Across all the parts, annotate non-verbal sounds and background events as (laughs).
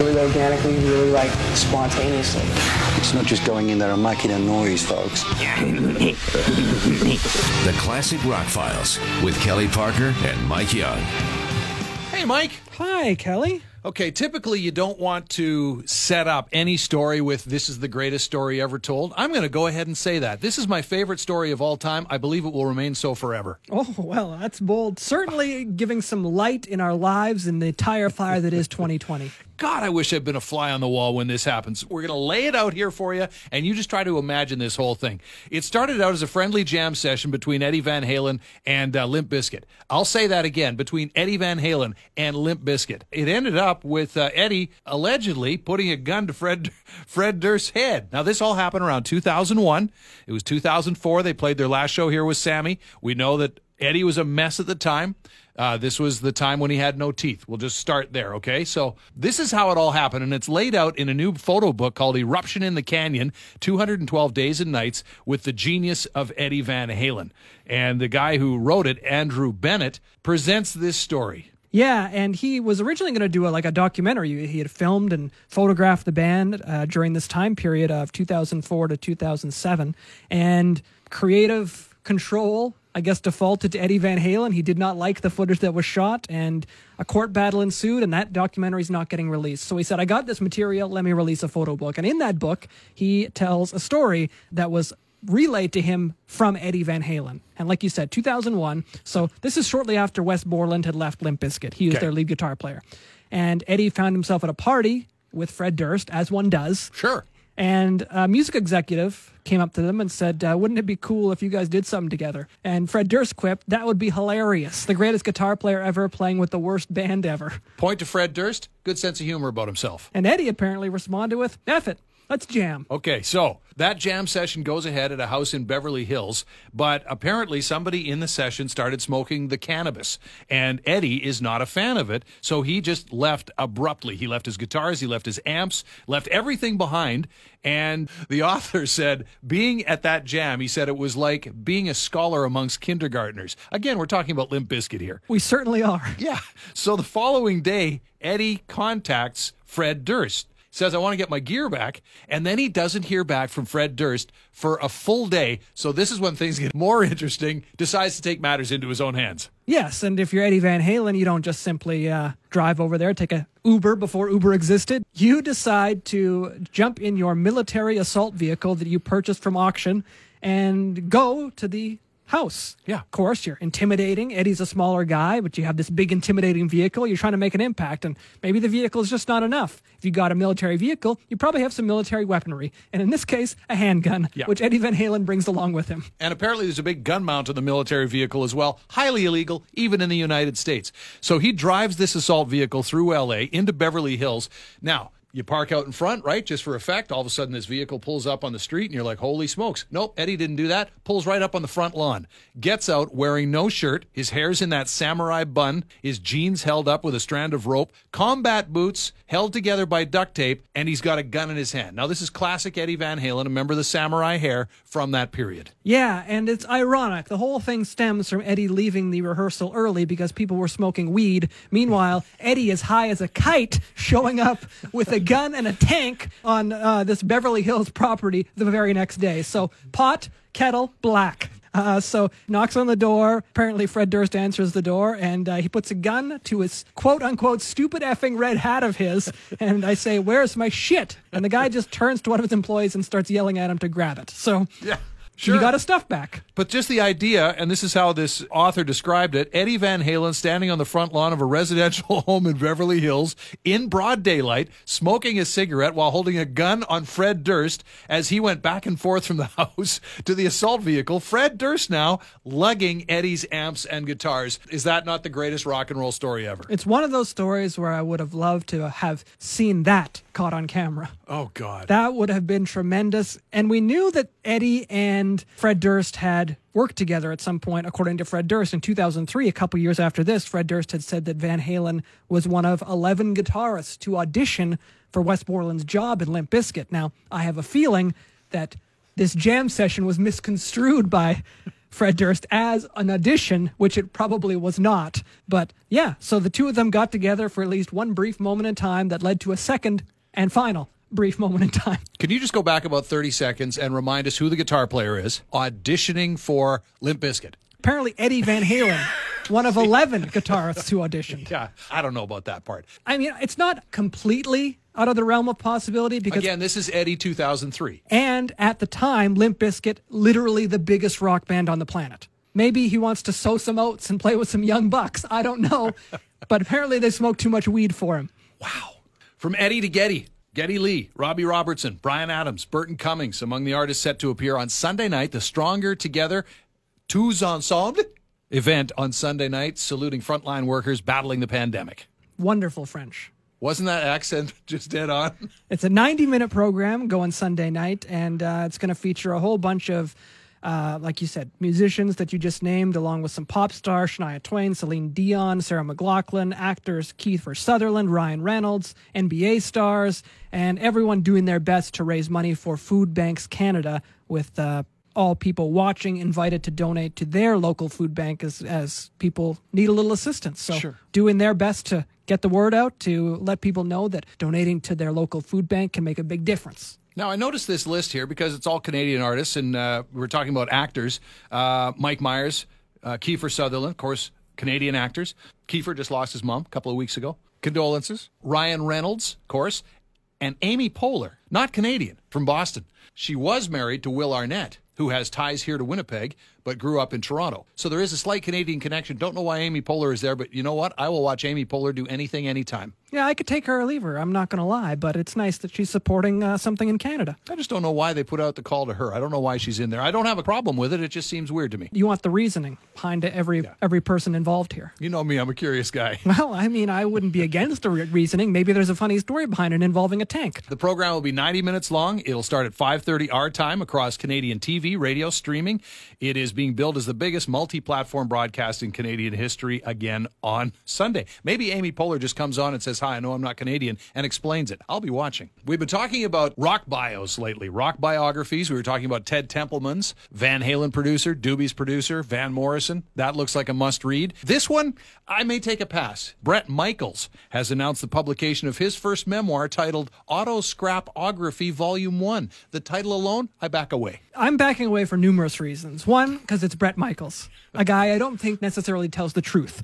Really organically, really like spontaneously. It's not just going in there and making a noise, folks. (laughs) The Classic Rock Files with Kelly Parker and Mike Young. Hey, Mike. Hi, Kelly. Okay, typically you don't want to set up any story with this is the greatest story ever told. I'm going to go ahead and say that. This is my favorite story of all time. I believe it will remain so forever. Oh, well, that's bold. Certainly giving some light in our lives in the tire fire that is 2020. (laughs) God, I wish I'd been a fly on the wall when this happens. We're going to lay it out here for you, and you just try to imagine this whole thing. It started out as a friendly jam session between Eddie Van Halen and uh, Limp Bizkit. I'll say that again between Eddie Van Halen and Limp Bizkit. It ended up with uh, Eddie allegedly putting a gun to Fred (laughs) Fred Durst's head. Now, this all happened around 2001. It was 2004. They played their last show here with Sammy. We know that Eddie was a mess at the time. Uh, this was the time when he had no teeth. We'll just start there, okay? So this is how it all happened, and it's laid out in a new photo book called Eruption in the Canyon 212 Days and Nights with the genius of Eddie Van Halen. And the guy who wrote it, Andrew Bennett, presents this story. Yeah, and he was originally going to do a, like a documentary. He had filmed and photographed the band uh, during this time period of 2004 to 2007, and creative control, I guess, defaulted to Eddie Van Halen. He did not like the footage that was shot, and a court battle ensued, and that documentary is not getting released. So he said, "I got this material. Let me release a photo book." And in that book, he tells a story that was relayed to him from Eddie Van Halen. And like you said, 2001. So this is shortly after Wes Borland had left Limp Bizkit. He was Okay. their lead guitar player. And Eddie found himself at a party with Fred Durst, as one does. Sure. And a music executive came up to them and said, uh, Wouldn't it be cool if you guys did something together? And Fred Durst quipped, That would be hilarious. The greatest guitar player ever playing with the worst band ever. Point to Fred Durst. Good sense of humor about himself. And Eddie apparently responded with, F it, let's jam. Okay, so that jam session goes ahead at a house in Beverly Hills, but apparently somebody in the session started smoking the cannabis, and Eddie is not a fan of it, so he just left abruptly. He left his guitars, he left his amps, left everything behind, and the (laughs) author said, being at that jam, he said it was like being a scholar amongst kindergartners. Again, we're talking about Limp Bizkit here. We certainly are. Yeah. So the following day, Eddie contacts Fred Durst. Says, I want to get my gear back. And then he doesn't hear back from Fred Durst for a full day. So this is when things get more interesting. Decides to take matters into his own hands. Yes, and if you're Eddie Van Halen, you don't just simply uh, drive over there, take a Uber before Uber existed. You decide to jump in your military assault vehicle that you purchased from auction and go to the house. Yeah. Of course, you're intimidating. Eddie's a smaller guy, but you have this big intimidating vehicle. You're trying to make an impact, and maybe the vehicle is just not enough. If you got a military vehicle, you probably have some military weaponry, and in this case, a handgun, Yeah. which Eddie Van Halen brings along with him. And apparently there's a big gun mount on the military vehicle as well. Highly illegal, even in the United States. So he drives this assault vehicle through LA into Beverly Hills. Now, you park out in front, right? Just for effect. All of a sudden, this vehicle pulls up on the street, and you're like, holy smokes. Nope, Eddie didn't do that. Pulls right up on the front lawn. Gets out wearing no shirt. His hair's in that samurai bun. His jeans held up with a strand of rope. Combat boots held together by duct tape. And he's got a gun in his hand. Now, this is classic Eddie Van Halen. Remember the samurai hair from that period. Yeah, and it's ironic. The whole thing stems from Eddie leaving the rehearsal early because people were smoking weed. Meanwhile, Eddie is high as a kite, showing up with a gun and a tank on uh, this Beverly Hills property the very next day. So, pot, kettle, black. Uh, so knocks on the door. Apparently, Fred Durst answers the door, and uh, he puts a gun to his quote unquote stupid effing red hat of his. And I say, "Where's my shit?" And the guy just turns to one of his employees and starts yelling at him to grab it. So Yeah. You got his stuff back. But just the idea, and this is how this author described it Eddie Van Halen standing on the front lawn of a residential (laughs) home in Beverly Hills in broad daylight, smoking a cigarette while holding a gun on Fred Durst as he went back and forth from the (laughs) house to the assault vehicle. Fred Durst now lugging Eddie's amps and guitars. Is that not the greatest rock and roll story ever? It's one of those stories where I would have loved to have seen that caught on camera. Oh, God. That would have been tremendous. And we knew that Eddie and Fred Durst had worked together at some point, according to Fred Durst. In 2003, a couple years after this, Fred Durst had said that Van Halen was one of 11 guitarists to audition for Wes Borland's job in Limp Bizkit. Now, I have a feeling that this jam session was misconstrued (laughs) by Fred Durst as an audition, which it probably was not. But yeah, so the two of them got together for at least one brief moment in time that led to a second and final brief moment in time. Can you just go back about 30 seconds and remind us who the guitar player is auditioning for Limp Bizkit? Apparently, Eddie Van Halen, one of 11 guitarists who auditioned. Yeah, I don't know about that part. I mean, it's not completely out of the realm of possibility because Again, this is Eddie 2003. And at the time, Limp Bizkit, literally the biggest rock band on the planet. Maybe he wants to sow some oats and play with some young bucks. I don't know. (laughs) but apparently they smoked too much weed for him. Wow. From Eddie to Geddy. Geddy Lee, Robbie Robertson, Bryan Adams, Burton Cummings, among the artists set to appear on Sunday night, the Stronger Together Tous Ensemble event on Sunday night, saluting frontline workers battling the pandemic. Wonderful French. Wasn't that accent (laughs) just dead on? It's a 90 minute program going Sunday night, and uh, it's going to feature a whole bunch of, uh, like you said, musicians that you just named, along with some pop stars Shania Twain, Celine Dion, Sarah McLachlan, actors Keith Kiefer Sutherland, Ryan Reynolds, NBA stars, and everyone doing their best to raise money for Food Banks Canada with. Uh, all people watching invited to donate to their local food bank as, as people need a little assistance. So, Sure. doing their best to get the word out to let people know that donating to their local food bank can make a big difference. Now, I noticed this list here because it's all Canadian artists, and uh, we're talking about actors. Uh, Mike Myers, uh, Kiefer Sutherland, of course, Canadian actors. Kiefer just lost his mom a couple of weeks ago. Condolences. Ryan Reynolds, of course, and Amy Poehler, not Canadian, from Boston. She was married to Will Arnett, who has ties here to Winnipeg, but grew up in Toronto. So there is a slight Canadian connection. Don't know why Amy Poehler is there, but you know what? I will watch Amy Poehler do anything, anytime. Yeah, I could take her or leave her. I'm not going to lie, but it's nice that she's supporting uh, something in Canada. I just don't know why they put out the call to her. I don't know why she's in there. I don't have a problem with it. It just seems weird to me. You want the reasoning behind every every person involved here. You know me, I'm a curious guy. (laughs) Well, I mean, I wouldn't be against the re- reasoning. Maybe there's a funny story behind it involving a tank. The program will be 90 minutes long. It'll start at 5:30 our time across Canadian TV, radio, streaming. It is being billed as the biggest multi-platform broadcast in Canadian history again on Sunday. Maybe Amy Poehler just comes on and says, "Hi, I know I'm not Canadian," and explains it. I'll be watching. We've been talking about rock bios lately, rock biographies. We were talking about Ted Templeman's, Van Halen producer, Doobie's producer, Van Morrison. That looks like a must-read. This one, I may take a pass. Bret Michaels has announced the publication of his first memoir titled Auto Scrapography Volume 1. The title alone, I back away. I'm backing away for numerous reasons. One, because it's Bret Michaels, a guy I don't think necessarily tells the truth.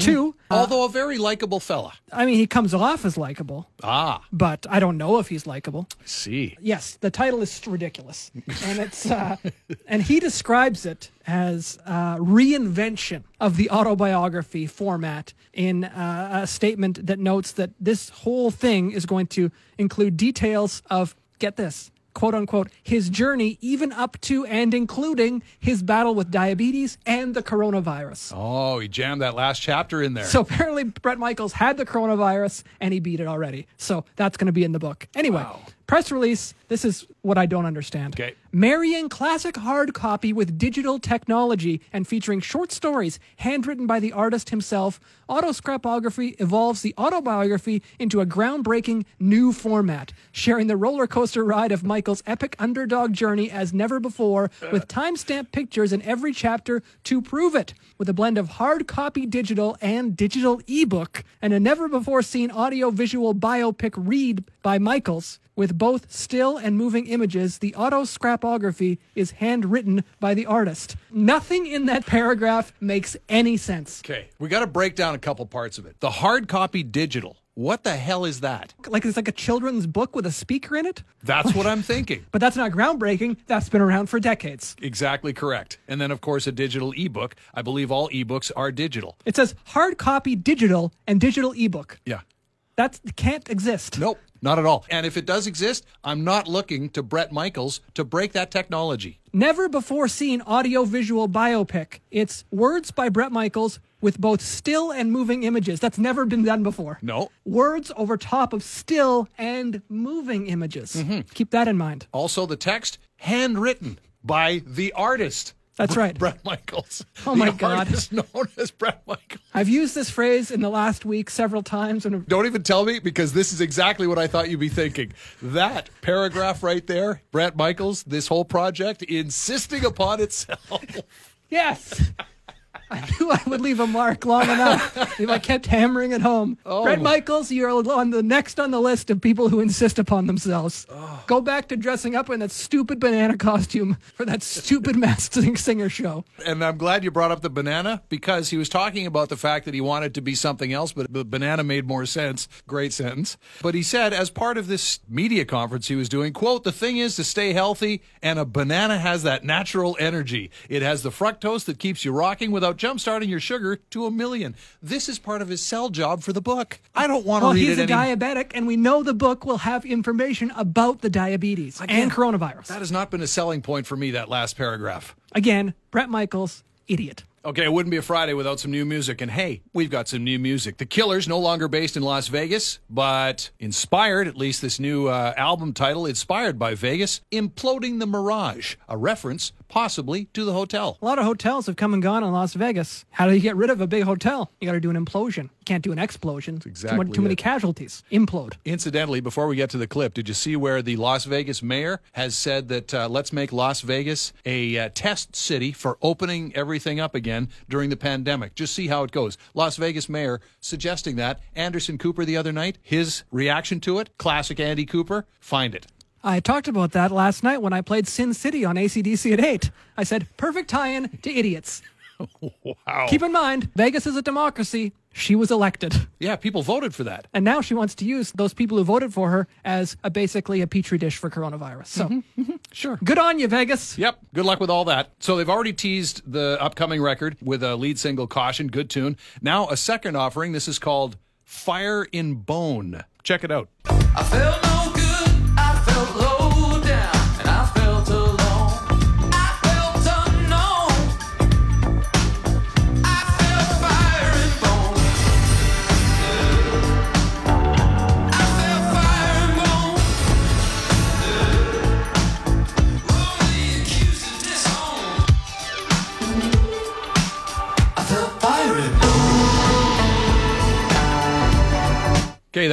Two, uh, Although a very likable fella. I mean, he comes off as likable, Ah, but I don't know if he's likable. I see. Yes, the title is ridiculous, and it's uh, (laughs) and he describes it as uh, reinvention of the autobiography format in uh, a statement that notes that this whole thing is going to include details of get this quote unquote his journey even up to and including his battle with diabetes and the coronavirus. Oh, he jammed that last chapter in there. So apparently Bret Michaels had the coronavirus and he beat it already. So that's going to be in the book. Anyway, Wow. Press release. This is what I don't understand. Okay. Marrying classic hard copy with digital technology and featuring short stories handwritten by the artist himself, Autoscrapography evolves the autobiography into a groundbreaking new format, sharing the roller coaster ride of Michael's epic underdog journey as never before, with timestamp pictures in every chapter to prove it. With a blend of hard copy digital and digital ebook, and a never before seen audio visual biopic read by Michaels. With both still and moving images, the auto scrapography is handwritten by the artist. Nothing in that paragraph makes any sense. okay, we got to break down a couple parts of it. The hard copy digital. What the hell is that? Like it's like a children's book with a speaker in it. That's what I'm thinking. (laughs) But that's not groundbreaking. That's been around for decades. Exactly correct. And then, of course, a digital ebook. I believe all ebooks are digital. It says hard copy digital and digital ebook. Yeah. That can't exist. Nope, not at all. And if it does exist, I'm not looking to Bret Michaels to break that technology. Never before seen audio visual biopic. It's words by Bret Michaels with both still and moving images. That's never been done before. No. Words over top of still and moving images. Mm-hmm. Keep that in mind. Also, the text handwritten by the artist. That's right. Bret Michaels. Oh, my God. artist known as Bret Michaels. I've used this phrase in the last week several times and Don't even tell me because this is exactly what I thought you'd be thinking. That paragraph right there, Bret Michaels, this whole project insisting upon itself. (laughs) Yes. I knew I would leave a mark long enough if I kept hammering it home. Oh. Bret Michaels, you're on the next on the list of people who insist upon themselves. Oh. Go back to dressing up in that stupid banana costume for that stupid masked singer show. And I'm glad you brought up the banana because he was talking about the fact that he wanted to be something else, but the banana made more sense. Great sentence. But he said, as part of this media conference he was doing, quote, the thing is to stay healthy, and a banana has that natural energy. It has the fructose that keeps you rocking without jumpstarting your sugar to a million. This is part of his sell job for the book. I don't want to Well, read he's a any- diabetic, and we know the book will have information about the diabetes Again, and coronavirus. That has not been a selling point for me, that last paragraph. Again, Bret Michaels, idiot. Okay, it wouldn't be a Friday without some new music. And hey, we've got some new music. The Killers, no longer based in Las Vegas, but inspired, at least this new uh, album title, inspired by Vegas, Imploding the Mirage, a reference possibly to the hotel. A lot of hotels have come and gone in Las Vegas. How do you get rid of a big hotel? You got to do an implosion. Can't do an explosion. exactly too, too many casualties. Implode. Incidentally, before we get to the clip, did you see where the Las Vegas mayor has said that uh, let's make Las Vegas a uh, test city for opening everything up again during the pandemic? Just see how it goes. Las Vegas mayor suggesting that. Anderson Cooper the other night, his reaction to it, classic Andy Cooper, find it. I talked about that last night when I played Sin City on ACDC at 8. I said, perfect tie in to idiots. (laughs) Wow. Keep in mind, Vegas is a democracy. She was elected. yeah, people voted for that. And now she wants to use those people who voted for her as a, basically a petri dish for coronavirus. So, mm-hmm, mm-hmm. Sure. good on you, Vegas. Yep. Good luck with all that. So they've already teased the upcoming record with a lead single, Caution, good tune. Now a second offering. This is called Fire in Bone. Check it out.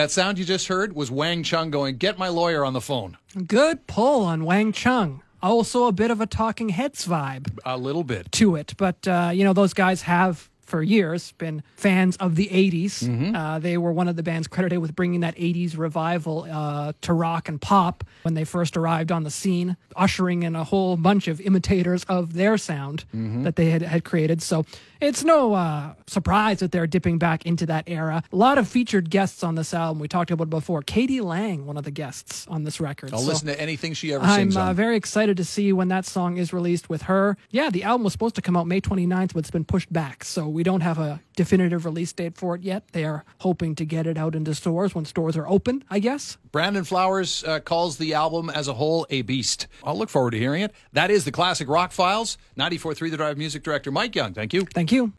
That sound you just heard was Wang Chung going, Get my lawyer on the phone. Good pull on Wang Chung. Also, a bit of a talking heads vibe. A little bit. to it. But uh, you know, those guys have for years been fans of the 80s. Uh, they were one of the bands credited with bringing that 80s revival uh, to rock and pop when they first arrived on the scene, ushering in a whole bunch of imitators of their sound that they had, had created. So it's no uh, surprise that they're dipping back into that era. A lot of featured guests on this album. We talked about before. k.d. lang, one of the guests on this record. I'll So- listen to anything she ever I'm sings uh, very excited to see when that song is released with her. Yeah, the album was supposed to come out May 29th, but it's been pushed back. So we don't have a definitive release date for it yet. They are hoping to get it out into stores when stores are open, I guess. Brandon Flowers uh, calls the album as a whole a beast. I'll look forward to hearing it. That is the classic Rock Files. 94.3 The Drive music director Mike Young. Thank you. Thank you.